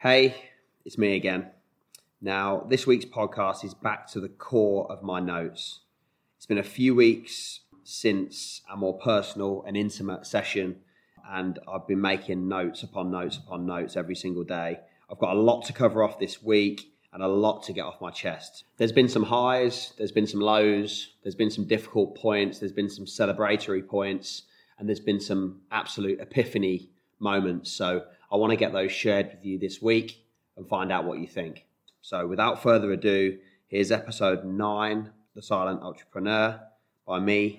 Hey, it's me again. Now, this week's podcast is back to the core of my notes. It's been a few weeks since a more personal and intimate session, and I've been making notes upon notes upon notes every single day. I've got a lot to cover off this week and a lot to get off my chest. There's been some highs, there's been some lows, there's been some difficult points, there's been some celebratory points, and there's been some absolute epiphany moments. So I want to get those shared with you this week and find out what you think. So without further ado, here's episode nine The Silent Entrepreneur by me.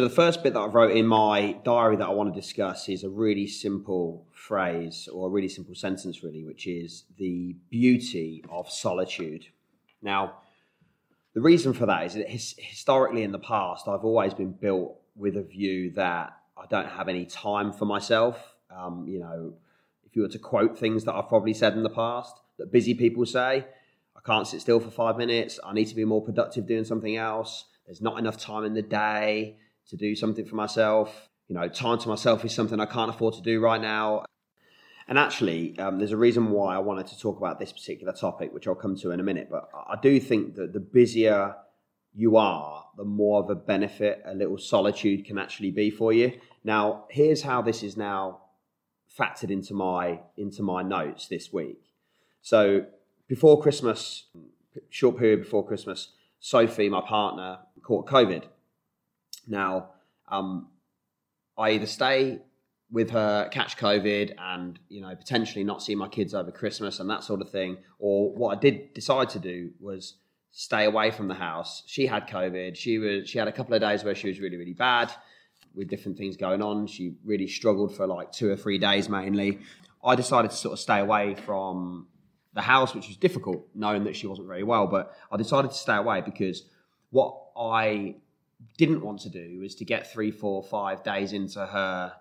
So the first bit that I wrote in my diary that I want to discuss is a really simple phrase or a really simple sentence, really, which is the beauty of solitude. Now, the reason for that is that historically in the past, I've always been built with a view that I don't have any time for myself. Um, you know, if you were to quote things that I've probably said in the past that busy people say, I can't sit still for five minutes. I need to be more productive doing something else. There's not enough time in the day to do something for myself. You know, time to myself is something I can't afford to do right now. And actually, um, there's a reason why I wanted to talk about this particular topic, which I'll come to in a minute. But I do think that the busier you are, the more of a benefit a little solitude can actually be for you. Now, here's how this is now factored into my into my notes this week. So before Christmas, short period before Christmas, Sophie, my partner, caught COVID. Now, um, I either stay with her, catch COVID, and you know potentially not see my kids over Christmas and that sort of thing, or what I did decide to do was stay away from the house. She had COVID. She was she had a couple of days where she was really really bad with different things going on. She really struggled for like two or three days mainly. I decided to sort of stay away from the house, which was difficult, knowing that she wasn't very well. But I decided to stay away because what I didn't want to do was to get three, four, five days into her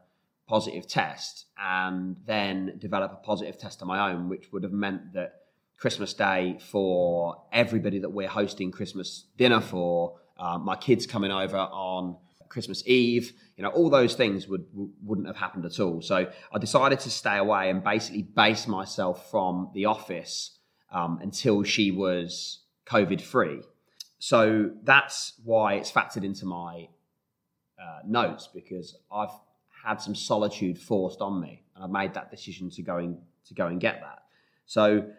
positive test and then develop a positive test of my own, which would have meant that Christmas Day for everybody that we're hosting Christmas dinner for, uh, my kids coming over on Christmas Eve, you know, all those things would wouldn't have happened at all. So I decided to stay away and basically base myself from the office um, until she was COVID free so that's why it's factored into my uh, notes because I've had some solitude forced on me, and I've made that decision to go to go and get that. So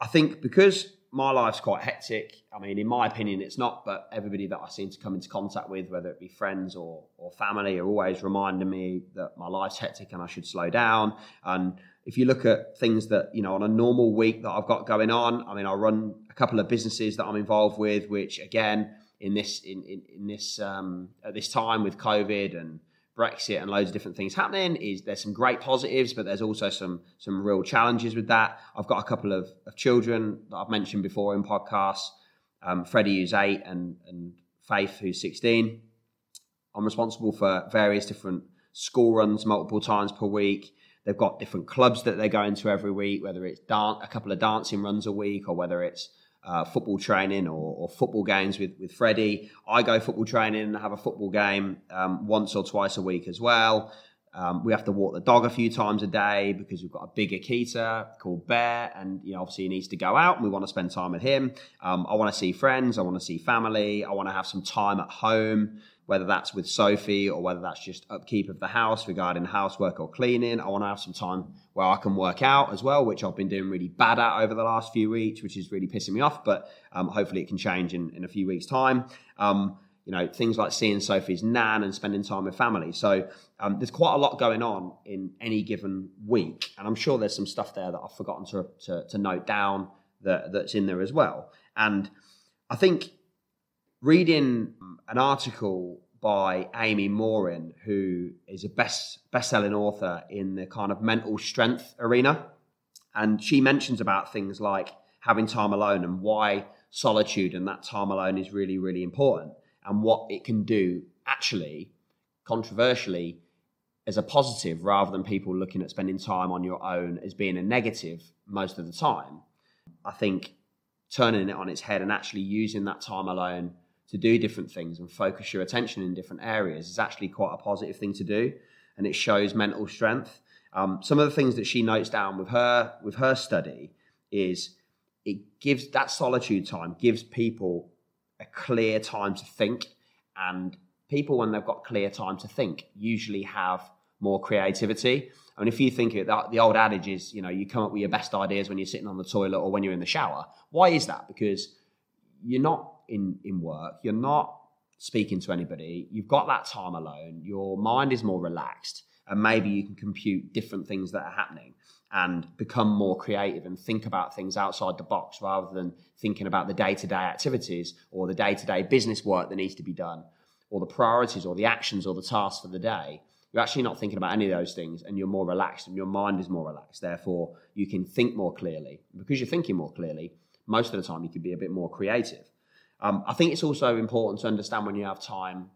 I think because my life's quite hectic. I mean, in my opinion, it's not, but everybody that I seem to come into contact with, whether it be friends or, or family, are always reminding me that my life's hectic and I should slow down. And if you look at things that, you know, on a normal week that I've got going on, I mean, I run a couple of businesses that I'm involved with, which again, in this, in, in, in this, um, at this time with COVID and, Brexit and loads of different things happening. Is there's some great positives, but there's also some some real challenges with that. I've got a couple of, of children that I've mentioned before in podcasts. Um, Freddie, who's eight, and and Faith, who's sixteen. I'm responsible for various different school runs multiple times per week. They've got different clubs that they go into every week, whether it's dan- a couple of dancing runs a week or whether it's uh, football training or, or, football games with, with Freddie. I go football training and have a football game um, once or twice a week as well. Um, we have to walk the dog a few times a day because we've got a big Akita called Bear, and you know obviously he needs to go out, and we want to spend time with him. Um, I want to see friends, I want to see family, I want to have some time at home whether that's with Sophie or whether that's just upkeep of the house regarding housework or cleaning. I want to have some time where I can work out as well, which I've been doing really bad at over the last few weeks, which is really pissing me off. But um, hopefully it can change in, in a few weeks' time. Um, you know, things like seeing Sophie's nan and spending time with family. So um, there's quite a lot going on in any given week. And I'm sure there's some stuff there that I've forgotten to, to, to note down that, that's in there as well. And I think reading an article by Amy Morin, who is a best best-selling author in the kind of mental strength arena, and she mentions about things like having time alone and why solitude and that time alone is really really important and what it can do actually controversially as a positive rather than people looking at spending time on your own as being a negative most of the time. I think turning it on its head and actually using that time alone to do different things and focus your attention in different areas is actually quite a positive thing to do, and it shows mental strength. Um, some of the things that she notes down with her with her study is it gives that solitude time gives people a clear time to think, and people when they've got clear time to think usually have more creativity. I mean, if you think it, the old adage is, you know, you come up with your best ideas when you're sitting on the toilet or when you're in the shower. Why is that? Because you're not in in work. You're not speaking to anybody. You've got that time alone. Your mind is more relaxed, and maybe you can compute different things that are happening and become more creative and think about things outside the box rather than thinking about the day to day activities or the day to day business work that needs to be done or the priorities or the actions or the tasks for the day. You're actually not thinking about any of those things and you're more relaxed and your mind is more relaxed. Therefore, you can think more clearly. Because you're thinking more clearly, most of the time you can be a bit more creative. Um, I think it's also important to understand when you have time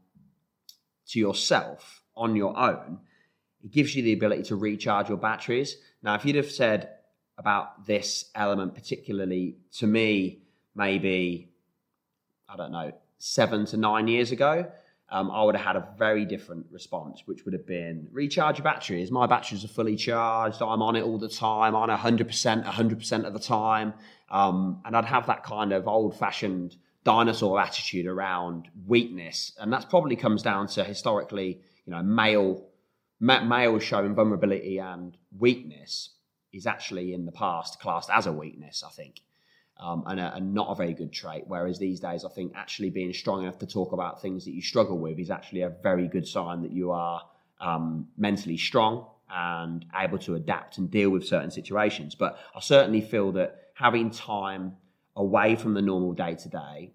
to yourself on your own, it gives you the ability to recharge your batteries. Now, if you'd have said about this element, particularly to me, maybe, I don't know, seven to nine years ago, um, I would have had a very different response, which would have been recharge your batteries. My batteries are fully charged. I'm on it all the time, on 100%, 100% of the time. Um, and I'd have that kind of old fashioned dinosaur attitude around weakness, and that probably comes down to historically, you know, male male showing vulnerability and weakness is actually in the past classed as a weakness, I think, um, and, a, and, not a very good trait. Whereas these days, I think actually being strong enough to talk about things that you struggle with is actually a very good sign that you are um, mentally strong and able to adapt and deal with certain situations. But I certainly feel that having time away from the normal day to day,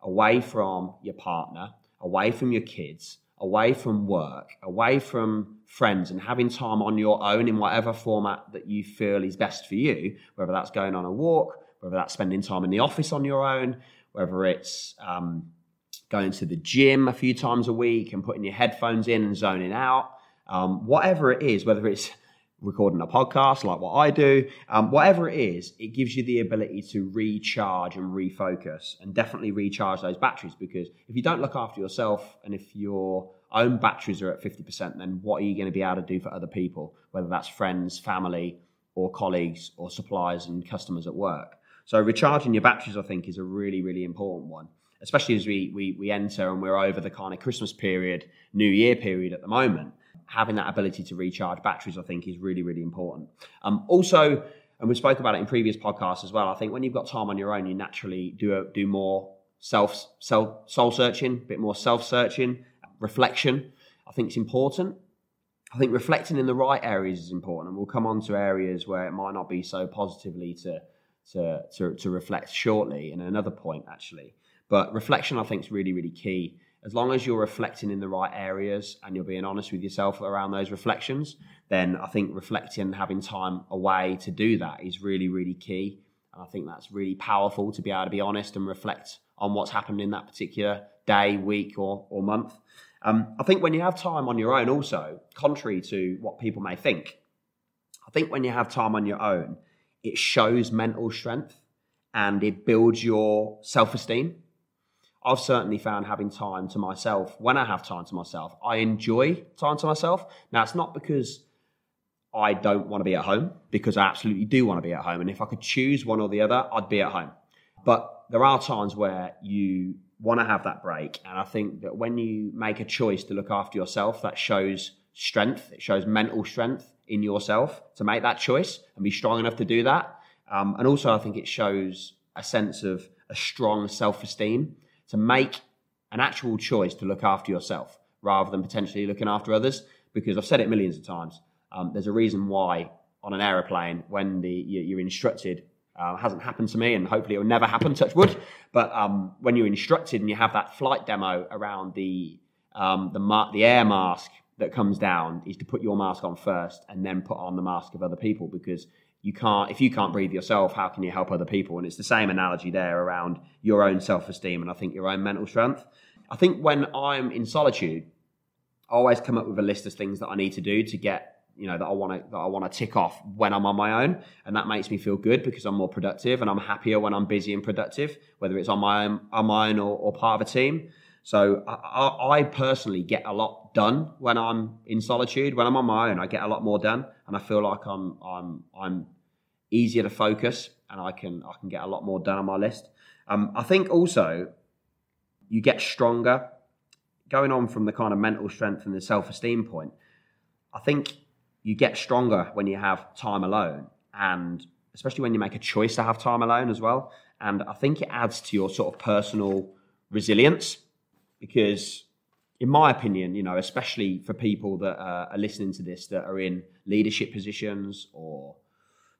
away from your partner, away from your kids, away from work, away from friends, and having time on your own in whatever format that you feel is best for you, whether that's going on a walk, whether that's spending time in the office on your own, whether it's um, going to the gym a few times a week and putting your headphones in and zoning out. Um, whatever it is, whether it's recording a podcast like what I do, um, whatever it is, it gives you the ability to recharge and refocus and definitely recharge those batteries because if you don't look after yourself and if your own batteries are at 50%, then what are you going to be able to do for other people, whether that's friends, family, or colleagues, or suppliers and customers at work? So, recharging your batteries, I think, is a really, really important one especially as we, we, we enter and we're over the kind of Christmas period, New Year period at the moment having that ability to recharge batteries, I think, is really, really important. Um, also, and we spoke about it in previous podcasts as well. I think when you've got time on your own, you naturally do a, do more self self soul searching, a bit more self searching, reflection. I think it's important. I think reflecting in the right areas is important, and we'll come on to areas where it might not be so positively to to to, to reflect shortly in another point actually. But reflection, I think, is really really key as long as you're reflecting in the right areas and you're being honest with yourself around those reflections, then I think reflecting and having time away to do that is really, really key. And I think that's really powerful to be able to be honest and reflect on what's happened in that particular day, week, or, or month. Um, I think when you have time on your own, also, contrary to what people may think, I think when you have time on your own, it shows mental strength and it builds your self esteem I've certainly found having time to myself, when I have time to myself, I enjoy time to myself. Now, it's not because I don't want to be at home, because I absolutely do want to be at home. And if I could choose one or the other, I'd be at home. But there are times where you want to have that break. And I think that when you make a choice to look after yourself, that shows strength, it shows mental strength in yourself to make that choice and be strong enough to do that. Um, and also, I think it shows a sense of a strong self esteem to make an actual choice to look after yourself rather than potentially looking after others. Because I've said it millions of times. Um, there's a reason why on an aeroplane, when the you're instructed, uh, hasn't happened to me, and hopefully it will never happen. Touch wood. But um, when you're instructed and you have that flight demo around the um, the ma- the air mask that comes down is to put your mask on first and then put on the mask of other people because you can't if you can't breathe yourself how can you help other people? And it's the same analogy there around your own self-esteem and i think your own mental strength. I think when i'm in solitude i always come up with a list of things that i need to do to get you know that i want to that i want to tick off when i'm on my own. And that makes me feel good because i'm more productive and i'm happier when i'm busy and productive whether it's on my own on my own or, or part of a team. So I, I, personally get a lot done when I'm in solitude. When I'm on my own, I get a lot more done, and I feel like I'm I'm I'm easier to focus, and I can I can get a lot more done on my list. Um, I think also you get stronger. Going on from the kind of mental strength and the self esteem point, I think you get stronger when you have time alone, and especially when you make a choice to have time alone as well. And I think it adds to your sort of personal resilience because in my opinion, you know, especially for people that uh, are listening to this that are in leadership positions or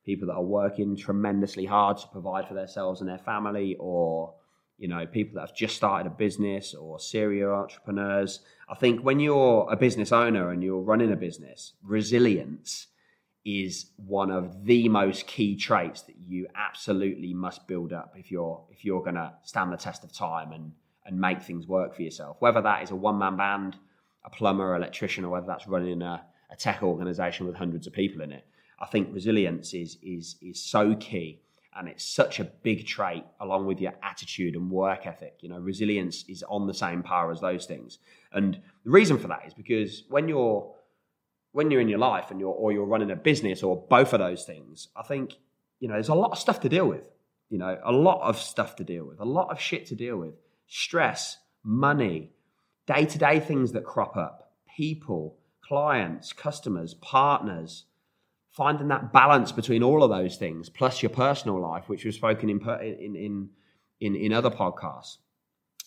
people that are working tremendously hard to provide for themselves and their family, or you know, people that have just started a business or serial entrepreneurs. I think when you're a business owner and you're running a business, resilience is one of the most key traits that you absolutely must build up if you're if you're going to stand the test of time and and make things work for yourself. Whether that is a one man band, a plumber, electrician, or whether that's running a, a tech organization with hundreds of people in it. I think resilience is is is so key and it's such a big trait along with your attitude and work ethic you know resilience is on the same par as those things and the reason for that is because when you're when you're in your life and you're or you're running a business or both of those things i think you know there's a lot of stuff to deal with you know a lot of stuff to deal with a lot of shit to deal with stress, money, day to day things that crop up, people, clients, customers, partners, finding that balance between all of those things, plus your personal life, which was spoken in, in, in, in, in other podcasts.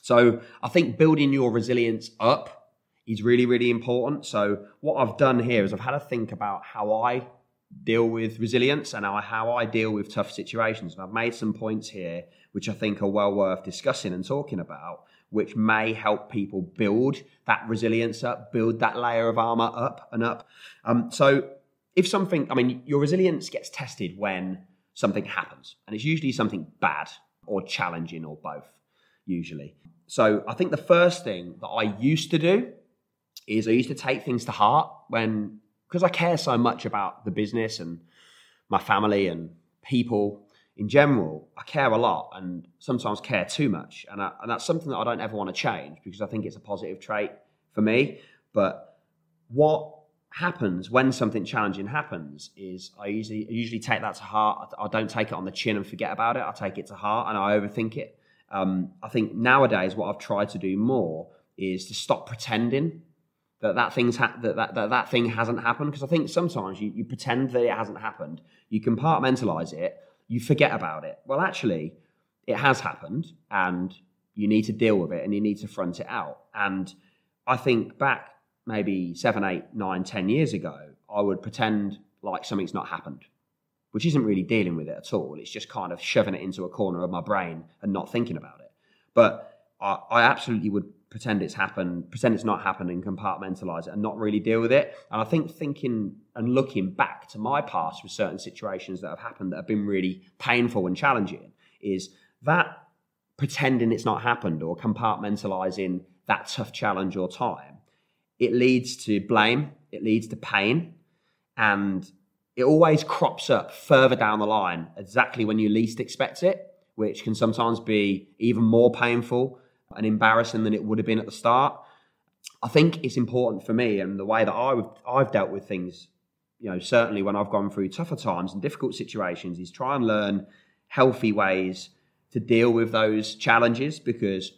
So I think building your resilience up is really, really important. So what I've done here is I've had to think about how I deal with resilience and how I deal with tough situations. And I've made some points here which I think are well worth discussing and talking about, which may help people build that resilience up, build that layer of armor up and up. Um, so if something, I mean, your resilience gets tested when something happens, and it's usually something bad or challenging or both, usually. So I think the first thing that I used to do is I used to take things to heart when because I care so much about the business and my family and people in general, I care a lot and sometimes care too much. And, I, and that's something that I don't ever want to change because I think it's a positive trait for me. But what happens when something challenging happens is I usually, usually take that to heart. I, I, don't take it on the chin and forget about it. I take it to heart and I overthink it. Um, I think nowadays what I've tried to do more is to stop pretending that that thing's ha- that, that, that that thing hasn't happened because I think sometimes you, you pretend that it hasn't happened. You compartmentalize it. You forget about it. Well, actually, it has happened, and you need to deal with it, and you need to front it out. And I think back maybe seven, eight, nine, ten years ago, I would pretend like something's not happened, which isn't really dealing with it at all. It's just kind of shoving it into a corner of my brain and not thinking about it. But I, I absolutely would pretend it's happened, pretend it's not happened, and compartmentalize it and not really deal with it. And I think thinking and looking back to my past with certain situations that have happened that have been really painful and challenging is that pretending it's not happened or compartmentalizing that tough challenge or time, it leads to blame, it leads to pain, and it always crops up further down the line, exactly when you least expect it, which can sometimes be even more painful and embarrassing than it would have been at the start. I think it's important for me and the way that I would, I've dealt with things, you know, certainly when I've gone through tougher times and difficult situations, is try and learn healthy ways to deal with those challenges because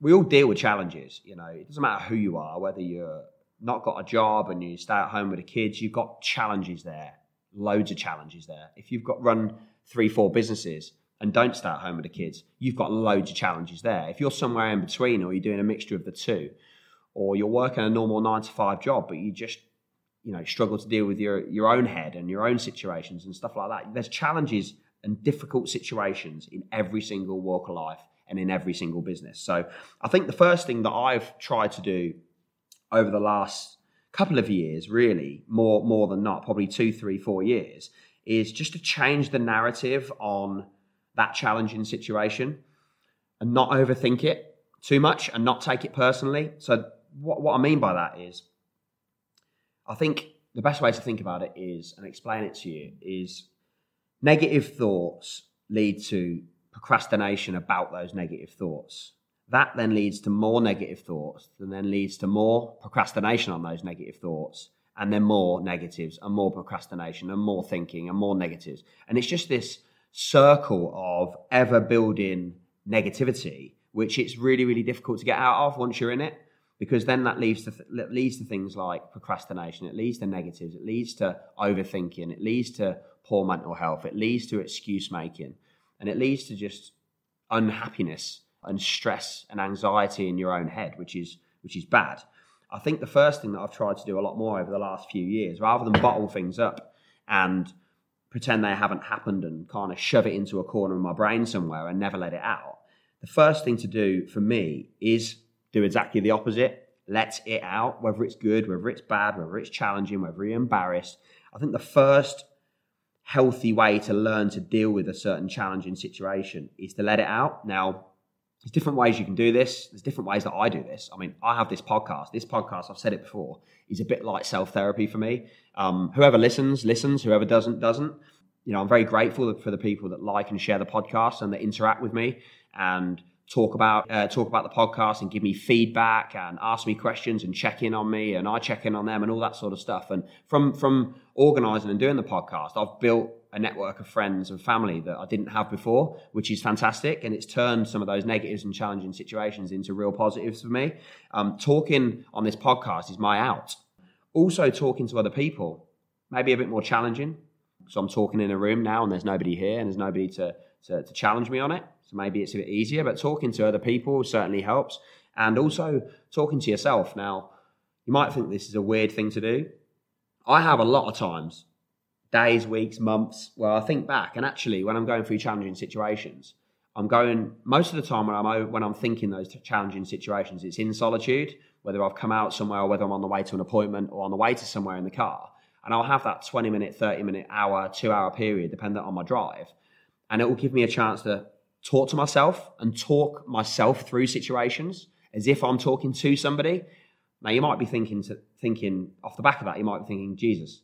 we all deal with challenges. You know, it doesn't matter who you are, whether you're not got a job and you stay at home with the kids, you've got challenges there, loads of challenges there. If you've got run three, four businesses, and don't stay at home with the kids, you've got loads of challenges there. If you're somewhere in between or you're doing a mixture of the two, or you're working a normal nine to five job, but you just you know struggle to deal with your your own head and your own situations and stuff like that. There's challenges and difficult situations in every single walk of life and in every single business. So I think the first thing that I've tried to do over the last couple of years, really, more more than not, probably two, three, four years, is just to change the narrative on that challenging situation and not overthink it too much and not take it personally. So what, what I mean by that is I think the best way to think about it is and explain it to you is negative thoughts lead to procrastination about those negative thoughts. That then leads to more negative thoughts, and then leads to more procrastination on those negative thoughts, and then more negatives, and more procrastination, and more thinking, and more negatives. And it's just this circle of ever building negativity, which it's really, really difficult to get out of once you're in it, because then that leads to th- leads to things like procrastination. It leads to negatives. It leads to overthinking. It leads to poor mental health. It leads to excuse making, and it leads to just unhappiness and stress and anxiety in your own head, which is which is bad. I think the first thing that I've tried to do a lot more over the last few years, rather than bottle things up and pretend they haven't happened and kind of shove it into a corner of my brain somewhere and never let it out, the first thing to do for me is do exactly the opposite. Let it out, whether it's good, whether it's bad, whether it's challenging, whether you're embarrassed. I think the first healthy way to learn to deal with a certain challenging situation is to let it out. Now, there's different ways you can do this. There's different ways that I do this. I mean, I have this podcast. This podcast, I've said it before, is a bit like self therapy for me. Um, whoever listens, listens. Whoever doesn't, doesn't. You know, I'm very grateful for the people that like and share the podcast and that interact with me and talk about uh, talk about the podcast and give me feedback and ask me questions and check in on me and I check in on them and all that sort of stuff. And from from organizing and doing the podcast, I've built a network of friends and family that I didn't have before, which is fantastic. And it's turned some of those negatives and challenging situations into real positives for me. Um, talking on this podcast is my out. Also, talking to other people, maybe a bit more challenging. So I'm talking in a room now and there's nobody here and there's nobody to, to, to challenge me on it. So maybe it's a bit easier, but talking to other people certainly helps. And also talking to yourself. Now, you might think this is a weird thing to do. I have a lot of times days, weeks, months where I think back and actually when I'm going through challenging situations, I'm going most of the time when I'm when I'm thinking those challenging situations, it's in solitude, whether I've come out somewhere or whether I'm on the way to an appointment or on the way to somewhere in the car. And I'll have that 20 minute, 30 minute, hour, two hour period, dependent on my drive. And it will give me a chance to talk to myself and talk myself through situations as if I'm talking to somebody. Now you might be thinking to, thinking off the back of that, you might be thinking, Jesus,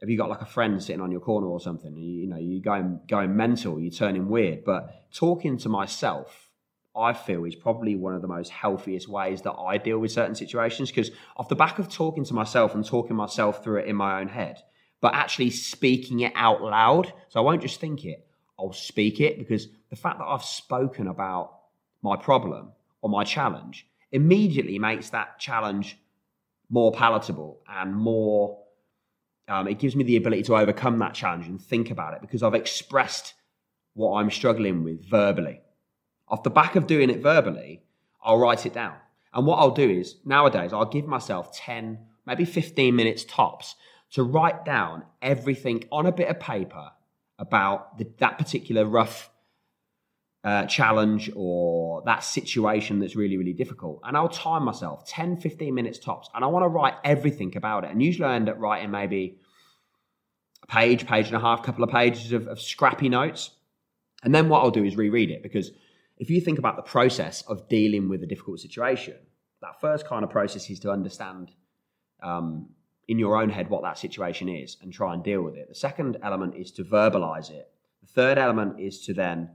have you got like a friend sitting on your corner or something? You, you know, you're going going mental, you're turning weird. But talking to myself, I feel is probably one of the most healthiest ways that I deal with certain situations. Because off the back of talking to myself and talking myself through it in my own head, but actually speaking it out loud, so I won't just think it, I'll speak it because the fact that I've spoken about my problem or my challenge immediately makes that challenge more palatable and more um, it gives me the ability to overcome that challenge and think about it because I've expressed what I'm struggling with verbally. Off the back of doing it verbally, I'll write it down. And what I'll do is nowadays, I'll give myself 10, maybe 15 minutes tops to write down everything on a bit of paper about the, that particular rough uh, challenge or that situation that's really, really difficult. And I'll time myself 10, 15 minutes tops. And I want to write everything about it. And usually I end up writing maybe a page, page and a half, couple of pages of, of scrappy notes. And then what I'll do is reread it because if you think about the process of dealing with a difficult situation, that first kind of process is to understand um, in your own head what that situation is and try and deal with it. The second element is to verbalize it. The third element is to then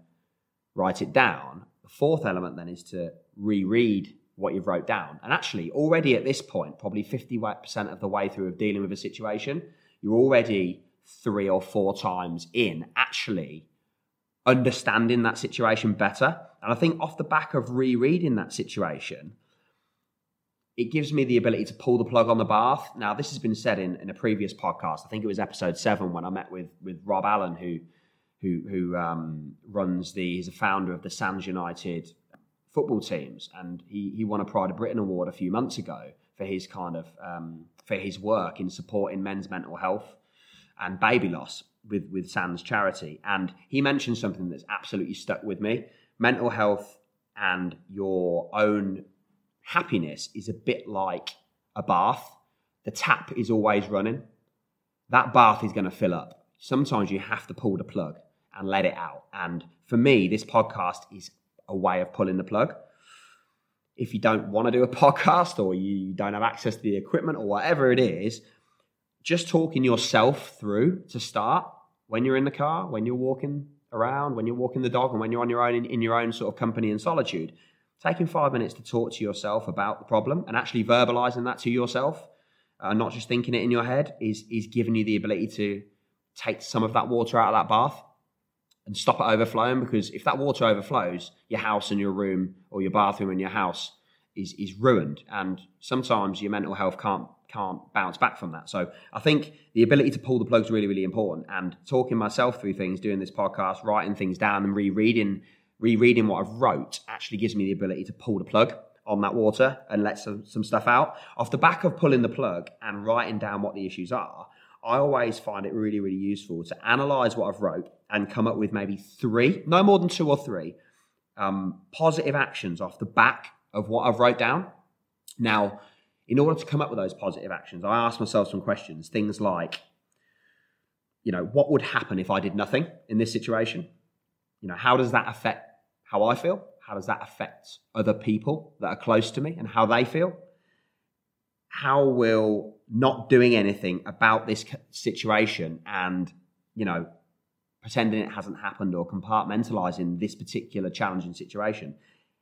write it down. The fourth element then is to reread what you've wrote down. And actually, already at this point, probably 50% of the way through of dealing with a situation, you're already three or four times in actually understanding that situation better. And I think off the back of rereading that situation, it gives me the ability to pull the plug on the bath. Now, this has been said in, in a previous podcast. I think it was episode seven when I met with with Rob Allen, who who who um, runs the he's a founder of the Sands United football teams, and he he won a Pride of Britain award a few months ago for his kind of um, for his work in supporting men's mental health and baby loss with with Sands charity. And he mentioned something that's absolutely stuck with me: mental health and your own happiness is a bit like a bath, the tap is always running. That bath is going to fill up. Sometimes you have to pull the plug and let it out. And for me, this podcast is a way of pulling the plug. If you don't want to do a podcast or you don't have access to the equipment or whatever it is, just talking yourself through to start when you're in the car, when you're walking around, when you're walking the dog, and when you're on your own in, in your own sort of company and solitude. Taking five minutes to talk to yourself about the problem and actually verbalizing that to yourself, uh, not just thinking it in your head, is is giving you the ability to take some of that water out of that bath and stop it overflowing. Because if that water overflows, your house and your room or your bathroom and your house is is ruined, and sometimes your mental health can't can't bounce back from that. So I think the ability to pull the plug is really, really important. And talking myself through things, doing this podcast, writing things down, and rereading rereading what I've wrote actually gives me the ability to pull the plug on that water and let some, some stuff out. Off the back of pulling the plug and writing down what the issues are, I always find it really, really useful to analyze what I've wrote and come up with maybe three, no more than two or three, um, positive actions off the back of what I've wrote down. Now, in order to come up with those positive actions, I ask myself some questions, things like, you know, what would happen if I did nothing in this situation? You know, how does that affect how I feel? How does that affect other people that are close to me and how they feel? How will not doing anything about this situation and, you know, pretending it hasn't happened or compartmentalizing this particular challenging situation,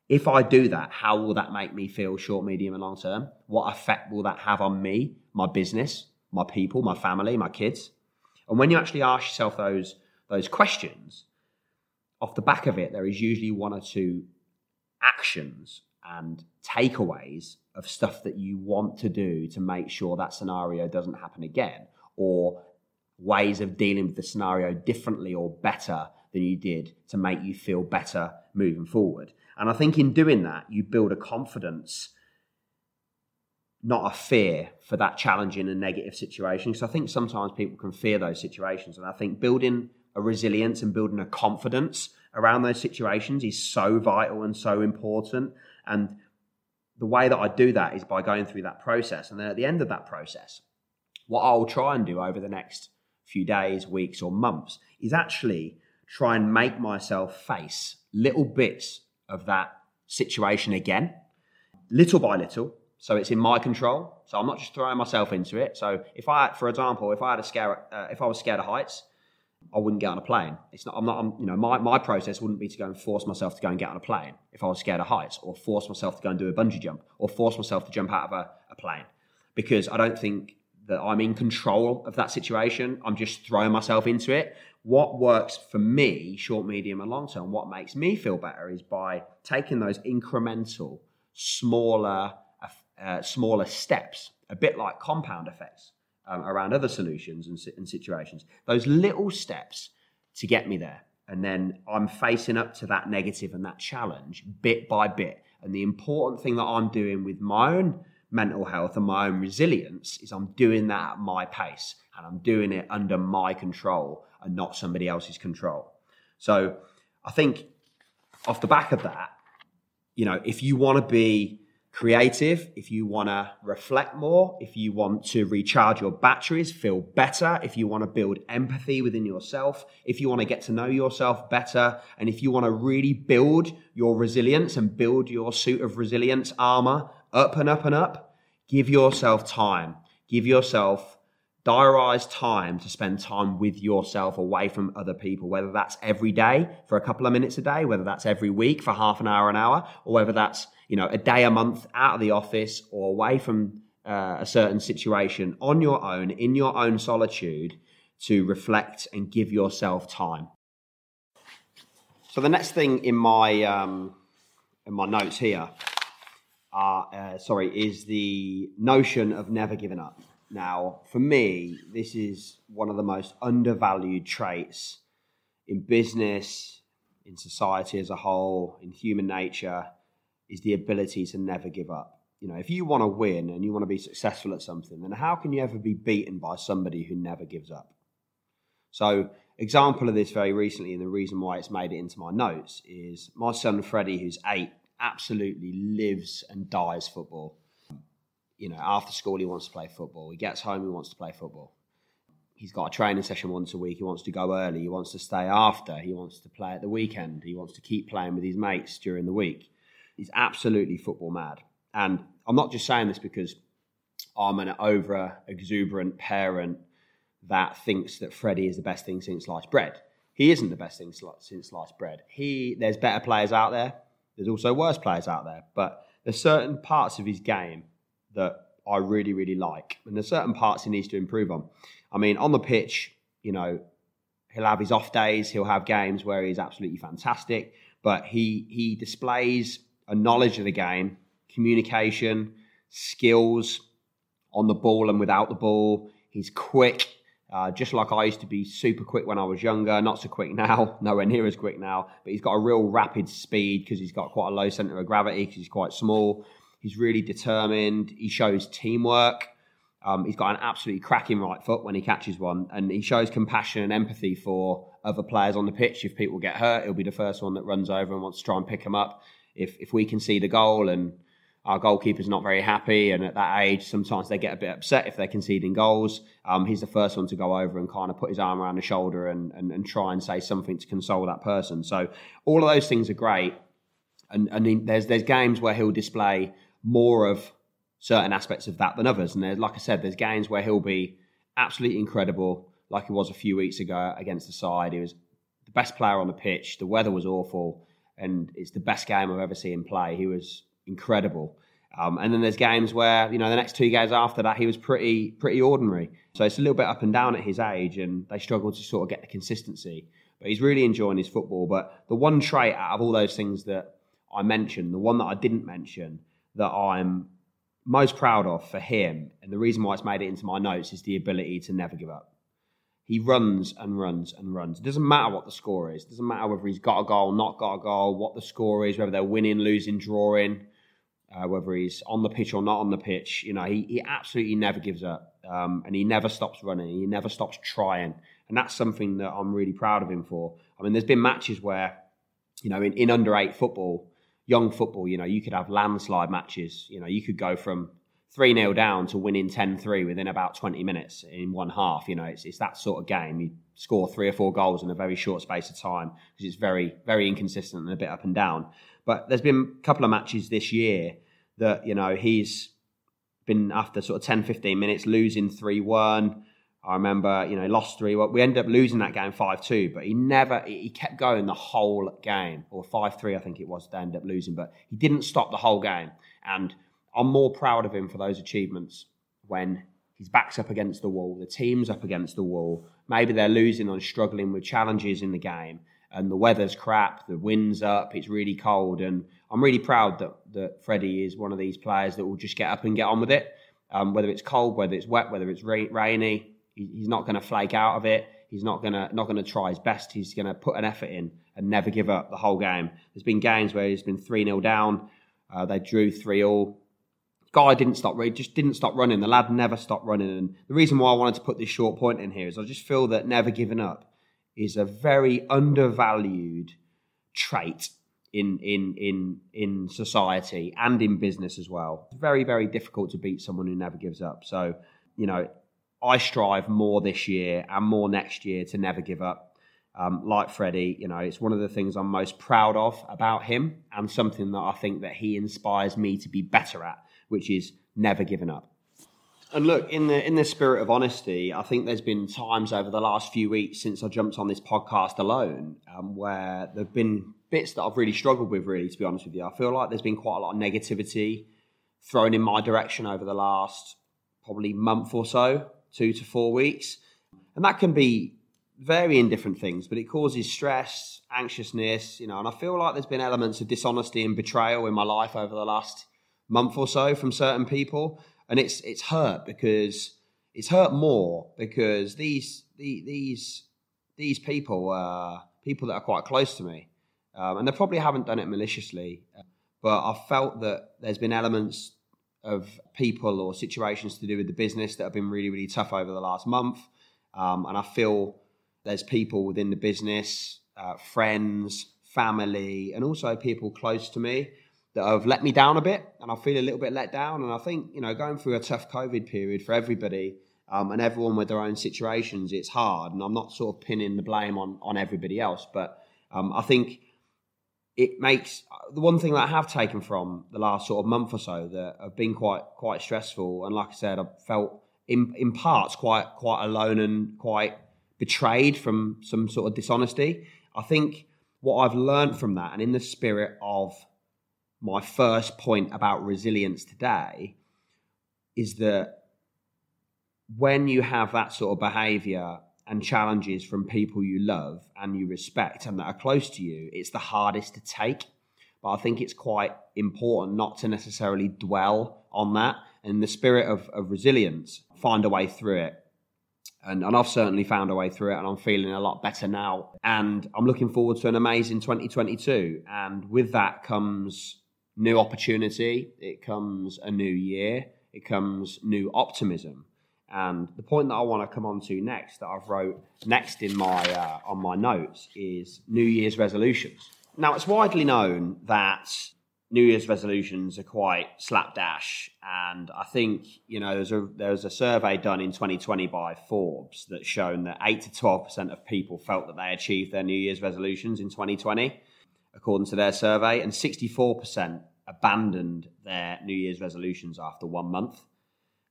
if I do that, how will that make me feel short, medium, and long term? What effect will that have on me, my business, my people, my family, my kids? And when you actually ask yourself those, those questions, off the back of it, there is usually one or two actions and takeaways of stuff that you want to do to make sure that scenario doesn't happen again, or ways of dealing with the scenario differently or better than you did to make you feel better moving forward. And I think in doing that, you build a confidence, not a fear for that challenging and negative situation. Because I think sometimes people can fear those situations. And I think building a resilience and building a confidence around those situations is so vital and so important. And the way that I do that is by going through that process. And then at the end of that process, what I'll try and do over the next few days, weeks, or months is actually try and make myself face little bits of that situation again, little by little. So it's in my control. So I'm not just throwing myself into it. So if I, for example, if I had a scare, uh, if I was scared of heights, I wouldn't get on a plane. It's not. I'm not. I'm, you know, my, my process wouldn't be to go and force myself to go and get on a plane if I was scared of heights, or force myself to go and do a bungee jump, or force myself to jump out of a, a plane, because I don't think that I'm in control of that situation. I'm just throwing myself into it what works for me, short, medium, and long term, what makes me feel better is by taking those incremental, smaller, uh, smaller steps, a bit like compound effects um, around other solutions and, and situations. Those little steps to get me there. And then I'm facing up to that negative and that challenge bit by bit. And the important thing that I'm doing with my own mental health and my own resilience is I'm doing that at my pace and I'm doing it under my control and not somebody else's control. So I think off the back of that, you know, if you want to be creative, if you want to reflect more, if you want to recharge your batteries, feel better, if you want to build empathy within yourself, if you want to get to know yourself better, and if you want to really build your resilience and build your suit of resilience armor up and up and up, give yourself time. Give yourself diarize time to spend time with yourself away from other people, whether that's every day for a couple of minutes a day, whether that's every week for half an hour, an hour, or whether that's, you know, a day a month out of the office or away from uh, a certain situation on your own, in your own solitude to reflect and give yourself time. So the next thing in my, um, in my notes here, are, uh, sorry, is the notion of never giving up. Now, for me, this is one of the most undervalued traits in business, in society as a whole, in human nature, is the ability to never give up. You know, if you want to win and you want to be successful at something, then how can you ever be beaten by somebody who never gives up? So, example of this very recently, and the reason why it's made it into my notes is my son Freddie, who's eight, absolutely lives and dies football you know, after school he wants to play football. He gets home he wants to play football. He's got a training session once a week. He wants to go early. He wants to stay after. He wants to play at the weekend. He wants to keep playing with his mates during the week. He's absolutely football mad. And I'm not just saying this because I'm an over exuberant parent that thinks that Freddie is the best thing since sliced bread. He isn't the best thing since sliced bread. He there's better players out there. There's also worse players out there, but there's certain parts of his game that I really really like, and there's certain parts he needs to improve on. I mean, on the pitch, you know, he'll have his off days. He'll have games where he's absolutely fantastic, but he he displays a knowledge of the game, communication, skills on the ball and without the ball. He's quick. Uh, just like I used to be super quick when I was younger, not so quick now, nowhere near as quick now, but he's got a real rapid speed because he's got quite a low center of gravity because he's quite small. He's really determined. He shows teamwork. Um, he's got an absolutely cracking right foot when he catches one, and he shows compassion and empathy for other players on the pitch. If people get hurt, he'll be the first one that runs over and wants to try and pick them up. If if we can see the goal and our goalkeeper's not very happy, and at that age, sometimes they get a bit upset if they're conceding goals. Um, he's the first one to go over and kind of put his arm around the shoulder and, and, and try and say something to console that person. So all of those things are great, and and there's there's games where he'll display more of certain aspects of that than others. And there's, like I said, there's games where he'll be absolutely incredible, like he was a few weeks ago against the side. He was the best player on the pitch. The weather was awful, and it's the best game I've ever seen him play. He was incredible. Um, and then there's games where you know the next two games after that he was pretty pretty ordinary. So it's a little bit up and down at his age, and they struggle to sort of get the consistency. But he's really enjoying his football. But the one trait out of all those things that I mentioned, the one that I didn't mention that I'm most proud of for him, and the reason why it's made it into my notes is the ability to never give up. He runs and runs and runs. It doesn't matter what the score is. It doesn't matter whether he's got a goal, not got a goal, what the score is, whether they're winning, losing, drawing, uh, whether he's on the pitch or not on the pitch. You know, he, he absolutely never gives up, um, and he never stops running. He never stops trying, and that's something that I'm really proud of him for. I mean, there's been matches where, you know, in, in under eight football, young football, you know, you could have landslide matches. You know, you could go from 3 0 down to winning 10 3 within about 20 minutes in one half. You know, it's, it's that sort of game. You score three or four goals in a very short space of time because it's very, very inconsistent and a bit up and down. But there's been a couple of matches this year that, you know, he's been after sort of 10, 15 minutes losing 3 1 I remember, you know, lost three. We ended up losing that game five two, but he never he kept going the whole game, or five three, I think it was. They ended up losing, but he didn't stop the whole game. And I'm more proud of him for those achievements when his back's up against the wall, the team's up against the wall. Maybe they're losing or struggling with challenges in the game, and the weather's crap, the wind's up, it's really cold, and I'm really proud that that Freddie is one of these players that will just get up and get on with it. Um, whether it's cold, whether it's wet, whether it's rainy, he's not going to flake out of it. He's not going to not going to try his best. He's going to put an effort in and never give up the whole game. There's been games where he's been three 0 down. Uh, they drew three all. Guy didn't stop. He just didn't stop running. The lad never stopped running. And the reason why I wanted to put this short point in here is I just feel that never giving up is a very undervalued trait in in in in society and in business as well. It's very very difficult to beat someone who never gives up. So you know I strive more this year and more next year to never give up. Um, like Freddie, you know, it's one of the things I'm most proud of about him and something that I think that he inspires me to be better at, which is never giving up. And look, in the in the spirit of honesty, I think there's been times over the last few weeks since I jumped on this podcast alone, um, where there've been bits that I've really struggled with. Really, to be honest with you, I feel like there's been quite a lot of negativity thrown in my direction over the last probably month or so two to four weeks. And that can be varying different things, but it causes stress, anxiousness, you know, and I feel like there's been elements of dishonesty and betrayal in my life over the last month or so from certain people. And it's it's hurt because it's hurt more because these these these people are people that are quite close to me. Um, and they probably haven't done it maliciously, but I've felt that there's been elements of people or situations to do with the business that have been really, really tough over the last month. Um, and I feel there's people within the business, uh, friends, family, and also people close to me that have let me down a bit, and I feel a little bit let down. And I think you know, going through a tough COVID period for everybody um, and everyone with their own situations, it's hard. And I'm not sort of pinning the blame on on everybody else, but um, I think it makes the one thing that I have taken from the last sort of month or so that have been quite quite stressful. And like I said, I felt in in parts quite quite alone and quite betrayed from some sort of dishonesty. I think what I've learned from that, and in the spirit of my first point about resilience today is that when you have that sort of behavior and challenges from people you love and you respect and that are close to you, it's the hardest to take. But I think it's quite important not to necessarily dwell on that. In the spirit of, of resilience, find a way through it. And, and I've certainly found a way through it, and I'm feeling a lot better now. And I'm looking forward to an amazing 2022. And with that comes new opportunity, it comes a new year, it comes new optimism. And the point that I want to come on to next, that I've wrote next in my uh, on my notes, is New Year's resolutions. Now, it's widely known that New Year's resolutions are quite slapdash, and I think you know there's a there's a survey done in 2020 by Forbes that's shown that eight to 12 percent of people felt that they achieved their New Year's resolutions in 2020 according to their survey, and 64% abandoned their New Year's resolutions after one month.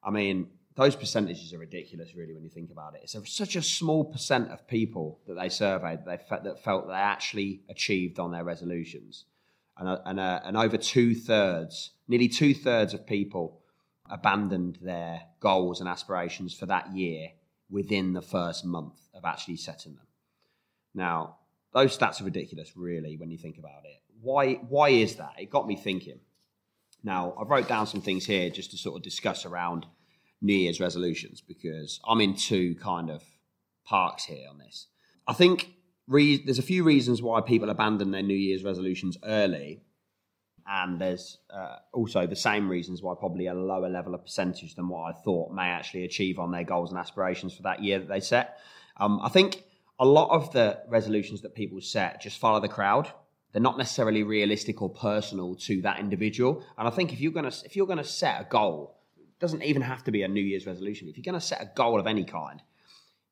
I mean, those percentages are ridiculous, really, when you think about it. It's a, such a small percent of people that they surveyed that, they fe- that felt they actually achieved on their resolutions. And, uh, and, uh, and over two thirds, nearly two thirds of people abandoned their goals and aspirations for that year within the first month of actually setting them. Now, those stats are ridiculous, really, when you think about it. Why? Why is that? It got me thinking. Now, I wrote down some things here just to sort of discuss around New Year's resolutions because I'm in two kind of parks here on this. I think re- there's a few reasons why people abandon their New Year's resolutions early, and there's uh, also the same reasons why probably a lower level of percentage than what I thought may actually achieve on their goals and aspirations for that year that they set. Um, I think a lot of the resolutions that people set just follow the crowd. They're not necessarily realistic or personal to that individual. And I think if you're gonna if you're gonna set a goal, doesn't even have to be a New Year's resolution. If you're gonna set a goal of any kind,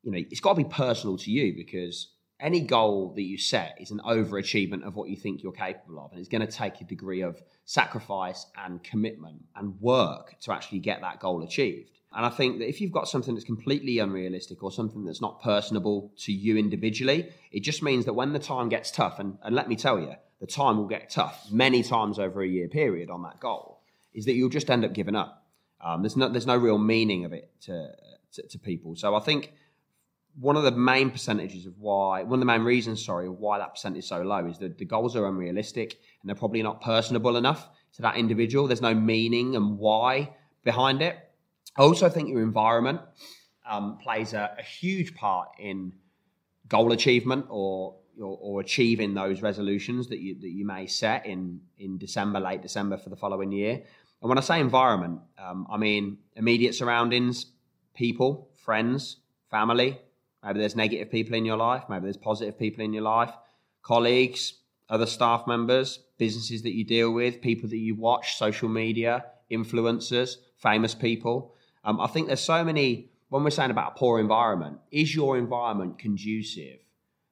you know, it's got to be personal to you because any goal that you set is an overachievement of what you think you're capable of. And it's going to take a degree of sacrifice and commitment and work to actually get that goal achieved. And I think that if you've got something that's completely unrealistic or something that's not personable to you individually, it just means that when the time gets tough, and, and let me tell you, the time will get tough many times over a year period on that goal, is that you'll just end up giving up. Um, there's no there's no real meaning of it to, to, to people. So I think one of the main percentages of why one of the main reasons, sorry, why that percent is so low is that the goals are unrealistic and they're probably not personable enough to that individual. There's no meaning and why behind it. I also think your environment um, plays a, a, huge part in goal achievement or, or, or achieving those resolutions that you that you may set in in December, late December for the following year. And when I say environment, um, I mean immediate surroundings, people, friends, family. Maybe there's negative people in your life. Maybe there's positive people in your life, colleagues, other staff members, businesses that you deal with, people that you watch, social media, influencers, famous people. Um, I think there's so many, when we're saying about a poor environment, is your environment conducive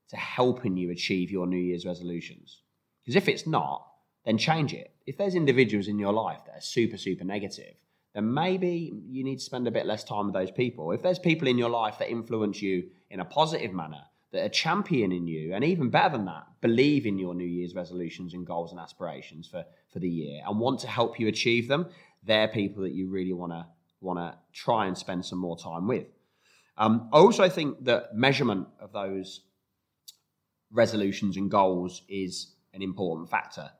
to helping you achieve your New Year's resolutions? Because if it's not, then change it. If there's individuals in your life that are super, super negative, then maybe you need to spend a bit less time with those people. If there's people in your life that influence you in a positive manner, that are championing you, and even better than that, believe in your New Year's resolutions and goals and aspirations for, for the year and want to help you achieve them, they're people that you really want to want to try and spend some more time with. Um, I also think that measurement of those resolutions and goals is an important factor.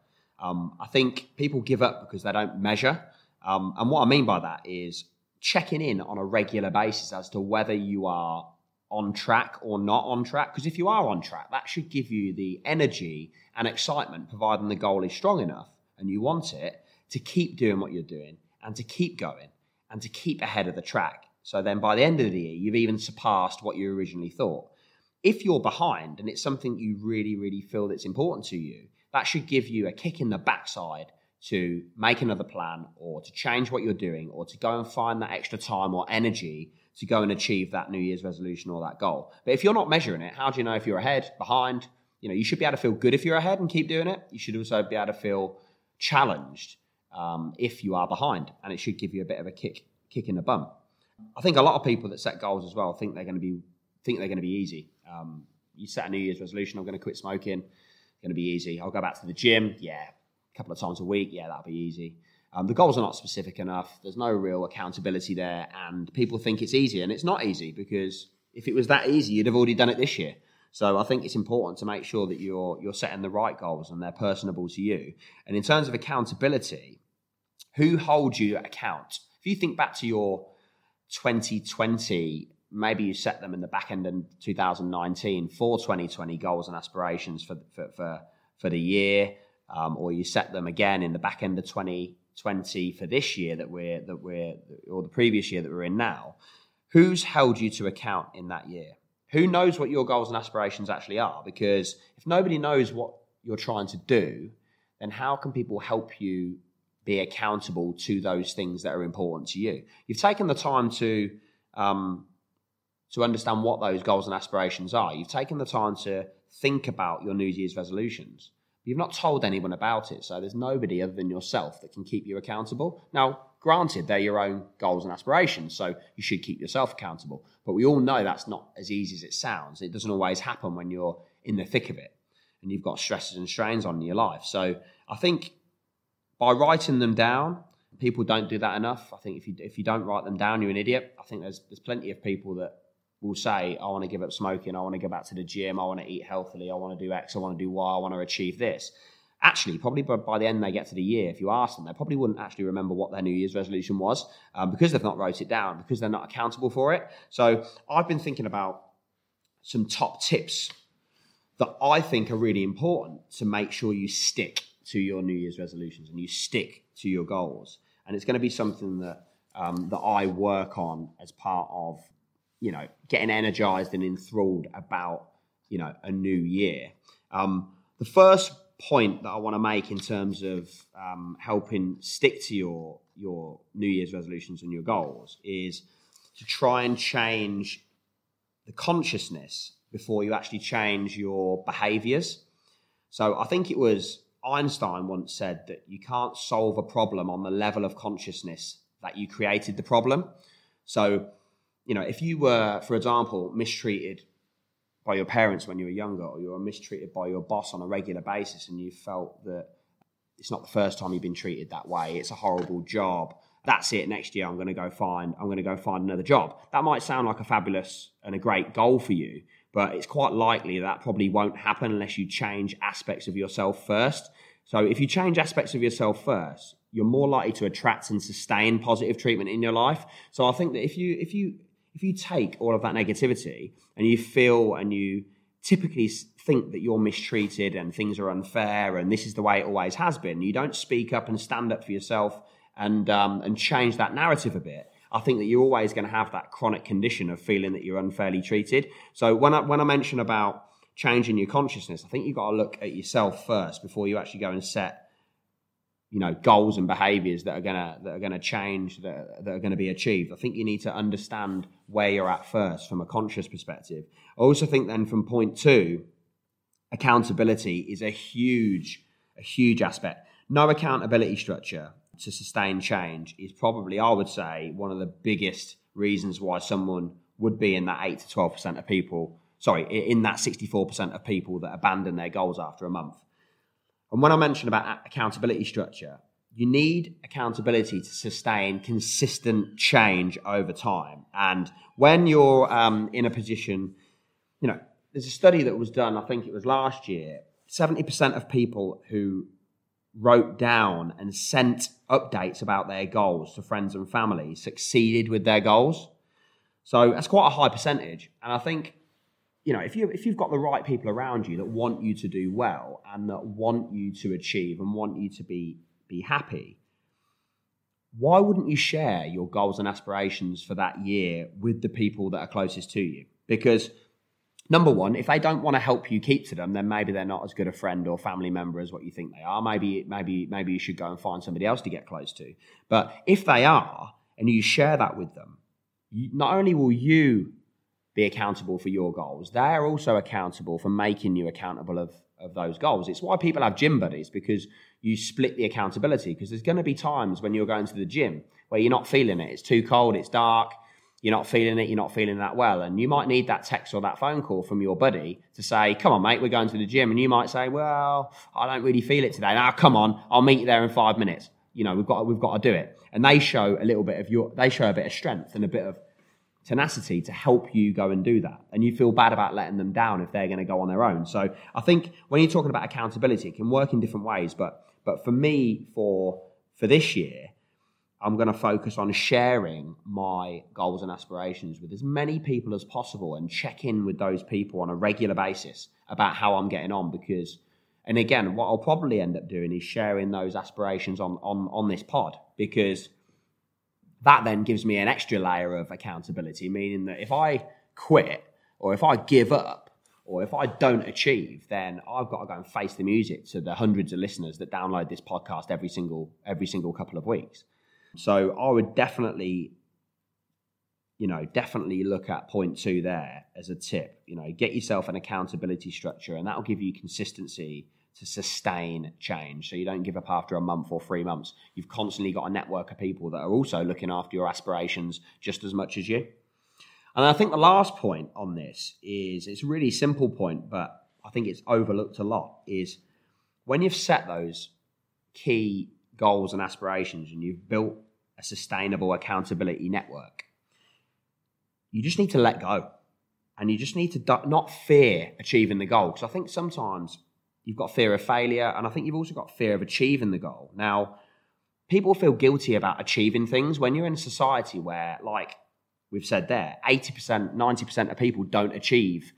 Um, I think people give up because they don't measure. Um, and what I mean by that is checking in on a regular basis as to whether you are on track or not on track. Because if you are on track, that should give you the energy and excitement, providing the goal is strong enough and you want it, to keep doing what you're doing and to keep going and to keep ahead of the track. So then by the end of the year, you've even surpassed what you originally thought. If you're behind and it's something you really, really feel that's important to you, that should give you a kick in the backside to make another plan or to change what you're doing or to go and find that extra time or energy to go and achieve that New Year's resolution or that goal. But if you're not measuring it, how do you know if you're ahead, behind? You know, you should be able to feel good if you're ahead and keep doing it. You should also be able to feel challenged um, if you are behind, and it should give you a bit of a kick kick in the bum. I think a lot of people that set goals as well think they're going to be think they're going to be easy. Um, you set a New Year's resolution: I'm going to quit smoking. Going to be easy. I'll go back to the gym. Yeah, a couple of times a week. Yeah, that'll be easy. Um, the goals are not specific enough. There's no real accountability there, and people think it's easy, and it's not easy because if it was that easy, you'd have already done it this year. So I think it's important to make sure that you're you're setting the right goals and they're personable to you. And in terms of accountability, who holds you account? If you think back to your 2020, maybe you set them in the back end in 2019 for 2020 goals and aspirations for for for, for the year, um, or you set them again in the back end of 2020 for this year that we're that we're or the previous year that we're in now. Who's held you to account in that year? Who knows what your goals and aspirations actually are? Because if nobody knows what you're trying to do, then how can people help you be accountable to those things that are important to you. You've taken the time to um, to understand what those goals and aspirations are. You've taken the time to think about your New Year's resolutions. You've not told anyone about it, so there's nobody other than yourself that can keep you accountable. Now, granted, they're your own goals and aspirations, so you should keep yourself accountable. But we all know that's not as easy as it sounds. It doesn't always happen when you're in the thick of it and you've got stresses and strains on your life. So I think by writing them down, people don't do that enough. I think if you if you don't write them down, you're an idiot. I think there's there's plenty of people that will say, I want to give up smoking, I want to go back to the gym, I want to eat healthily, I want to do X, I want to do Y, I want to achieve this. Actually, probably by, the end they get to the year, if you ask them, they probably wouldn't actually remember what their New Year's resolution was um, because they've not wrote it down, because they're not accountable for it. So I've been thinking about some top tips that I think are really important to make sure you stick to your New Year's resolutions and you stick to your goals. And it's going to be something that um, that I work on as part of you know getting energized and enthralled about you know a new year. Um, the first point that I want to make in terms of um, helping stick to your your New Year's resolutions and your goals is to try and change the consciousness before you actually change your behaviors. So I think it was Einstein once said that you can't solve a problem on the level of consciousness that you created the problem. So, you know, if you were, for example, mistreated by your parents when you were younger, or you were mistreated by your boss on a regular basis, and you felt that it's not the first time you've been treated that way, it's a horrible job. That's it. Next year, I'm going to go find. I'm going to go find another job. That might sound like a fabulous and a great goal for you, but it's quite likely that probably won't happen unless you change aspects of yourself first. So if you change aspects of yourself first, you're more likely to attract and sustain positive treatment in your life. So I think that if you if you if you take all of that negativity and you feel and you typically think that you're mistreated and things are unfair and this is the way it always has been, you don't speak up and stand up for yourself and um, and change that narrative a bit I think that you're always going to have that chronic condition of feeling that you're unfairly treated. So when I, when I mention about changing your consciousness, I think you've got to look at yourself first before you actually go and set you know goals and behaviors that are gonna that are gonna change that, that are gonna be achieved. I think you need to understand where you're at first from a conscious perspective. I also think then from point two, accountability is a huge a huge aspect. No accountability structure to sustain change is probably, I would say, one of the biggest reasons why someone would be in that 8 to 12% of people, sorry, in that 64% of people that abandon their goals after a month. And when I mentioned about accountability structure, you need accountability to sustain consistent change over time. And when you're um, in a position, you know, there's a study that was done, I think it was last year, 70% of people who wrote down and sent updates about their goals to friends and family succeeded with their goals. So that's quite a high percentage. And I think, you know, if you if you've got the right people around you that want you to do well and that want you to achieve and want you to be be happy, why wouldn't you share your goals and aspirations for that year with the people that are closest to you? Because number one, if they don't want to help you keep to them, then maybe they're not as good a friend or family member as what you think they are. Maybe, maybe, maybe you should go and find somebody else to get close to. But if they are, and you share that with them, not only will you be accountable for your goals, they're also accountable for making you accountable of, of those goals. It's why people have gym buddies because you split the accountability. Because there's going to be times when you're going to the gym where you're not feeling it. It's too cold, it's dark, you're not feeling it, you're not feeling that well. And you might need that text or that phone call from your buddy to say, Come on, mate, we're going to the gym. And you might say, Well, I don't really feel it today. Now, come on, I'll meet you there in five minutes. You know, we've got, we've got to do it. And they show a little bit of your, they show a bit of strength and a bit of tenacity to help you go and do that. And you feel bad about letting them down if they're going to go on their own. So I think when you're talking about accountability, it can work in different ways. But, but for me, for, for this year, I'm going to focus on sharing my goals and aspirations with as many people as possible and check in with those people on a regular basis about how I'm getting on because and again what I'll probably end up doing is sharing those aspirations on on on this pod because that then gives me an extra layer of accountability meaning that if I quit or if I give up or if I don't achieve then I've got to go and face the music to the hundreds of listeners that download this podcast every single every single couple of weeks so I would definitely, you know, definitely look at point two there as a tip. You know, get yourself an accountability structure, and that'll give you consistency to sustain change. So you don't give up after a month or three months. You've constantly got a network of people that are also looking after your aspirations just as much as you. And I think the last point on this is it's a really simple point, but I think it's overlooked a lot is when you've set those key goals and aspirations and you've built a sustainable accountability network, you just need to let go. And you just need to not fear achieving the goal. Because I think sometimes you've got fear of failure, and I think you've also got fear of achieving the goal. Now, people feel guilty about achieving things when you're in a society where, like we've said there, 80%, 90% of people don't achieve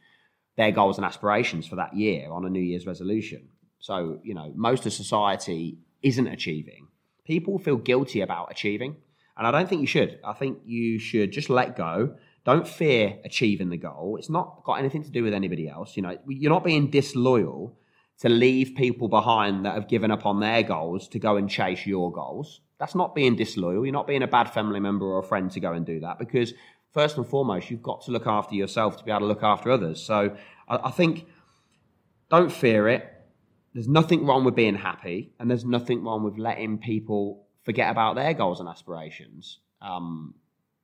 their goals and aspirations for that year on a New Year's resolution. So, you know, most of society isn't achieving, people feel guilty about achieving. And I don't think you should. I think you should just let go. Don't fear achieving the goal. It's not got anything to do with anybody else. You know, you're not being disloyal to leave people behind that have given up on their goals to go and chase your goals. That's not being disloyal. You're not being a bad family member or a friend to go and do that because first and foremost, you've got to look after yourself to be able to look after others. So I, think don't fear it there's nothing wrong with being happy, and there's nothing wrong with letting people forget about their goals and aspirations. Um,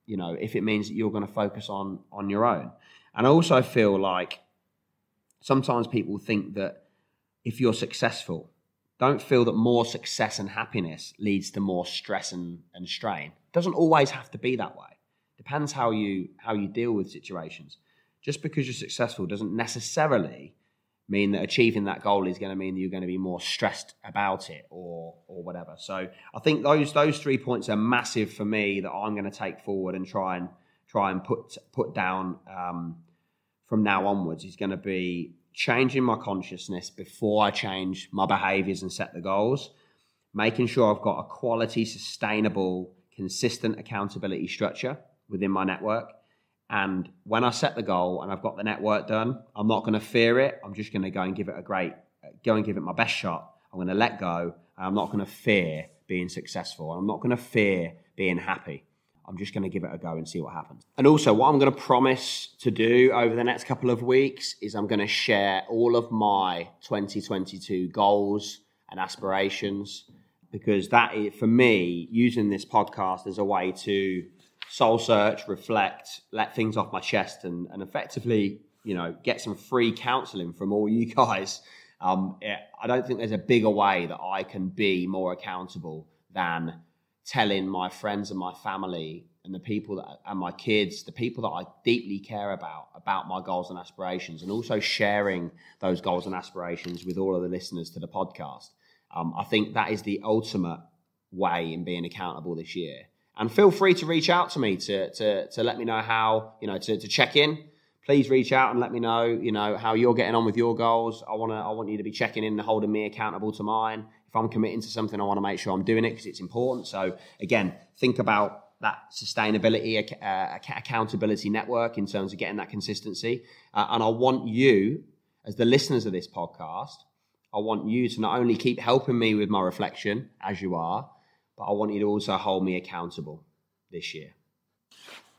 you know, if it means that you're going to focus on on your own. And I also feel like sometimes people think that if you're successful, don't feel that more success and happiness leads to more stress and, and strain. It doesn't always have to be that way. Depends how you how you deal with situations. Just because you're successful doesn't necessarily mean that achieving that goal is going to mean that you're going to be more stressed about it or or whatever. So I think those those three points are massive for me that I'm going to take forward and try and try and put put down um, from now onwards. Is going to be changing my consciousness before I change my behaviors and set the goals, making sure I've got a quality, sustainable, consistent accountability structure within my network and when I set the goal and I've got the network done, I'm not going to fear it. I'm just going to go and give it a great, go and give it my best shot. I'm going to let go. I'm not going to fear being successful. I'm not going to fear being happy. I'm just going to give it a go and see what happens. And also, what I'm going to promise to do over the next couple of weeks is I'm going to share all of my 2022 goals and aspirations because that is, for me, using this podcast as a way to soul search, reflect, let things off my chest, and, and effectively, you know, get some free counseling from all you guys. Um, it, I don't think there's a bigger way that I can be more accountable than telling my friends and my family and the people that and my kids, the people that I deeply care about, about my goals and aspirations, and also sharing those goals and aspirations with all of the listeners to the podcast. Um, I think that is the ultimate way in being accountable this year. And feel free to reach out to me to, to, to let me know how, you know, to, to check in. Please reach out and let me know, you know, how you're getting on with your goals. I want to, I want you to be checking in and holding me accountable to mine. If I'm committing to something, I want to make sure I'm doing it because it's important. So again, think about that sustainability, uh, accountability network in terms of getting that consistency. Uh, and I want you, as the listeners of this podcast, I want you to not only keep helping me with my reflection as you are, but I want you to also hold me accountable this year.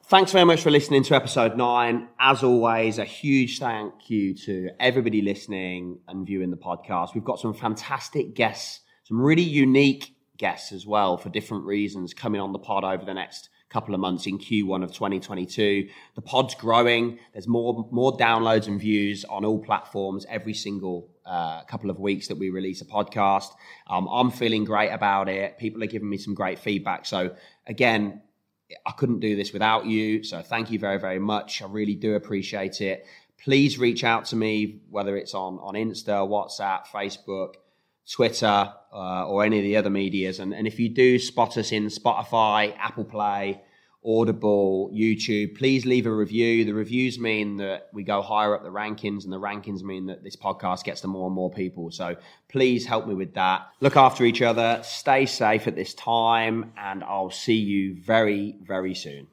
Thanks very much for listening to episode nine. As always, a huge thank you to everybody listening and viewing the podcast. We've got some fantastic guests, some really unique guests as well for different reasons coming on the pod over the next couple of months in Q1 of 2022. The pod's growing. There's more more downloads and views on all platforms every single uh, couple of weeks that we release a podcast. Um, I'm feeling great about it. People are giving me some great feedback. So again, I couldn't do this without you. So thank you very, very much. I really do appreciate it. Please reach out to me, whether it's on, on Insta, WhatsApp, Facebook, Twitter, uh, or any of the other medias. And, and if you do spot us in Spotify, Apple Play, Audible, YouTube, please leave a review. The reviews mean that we go higher up the rankings, and the rankings mean that this podcast gets to more and more people. So please help me with that. Look after each other, stay safe at this time, and I'll see you very, very soon.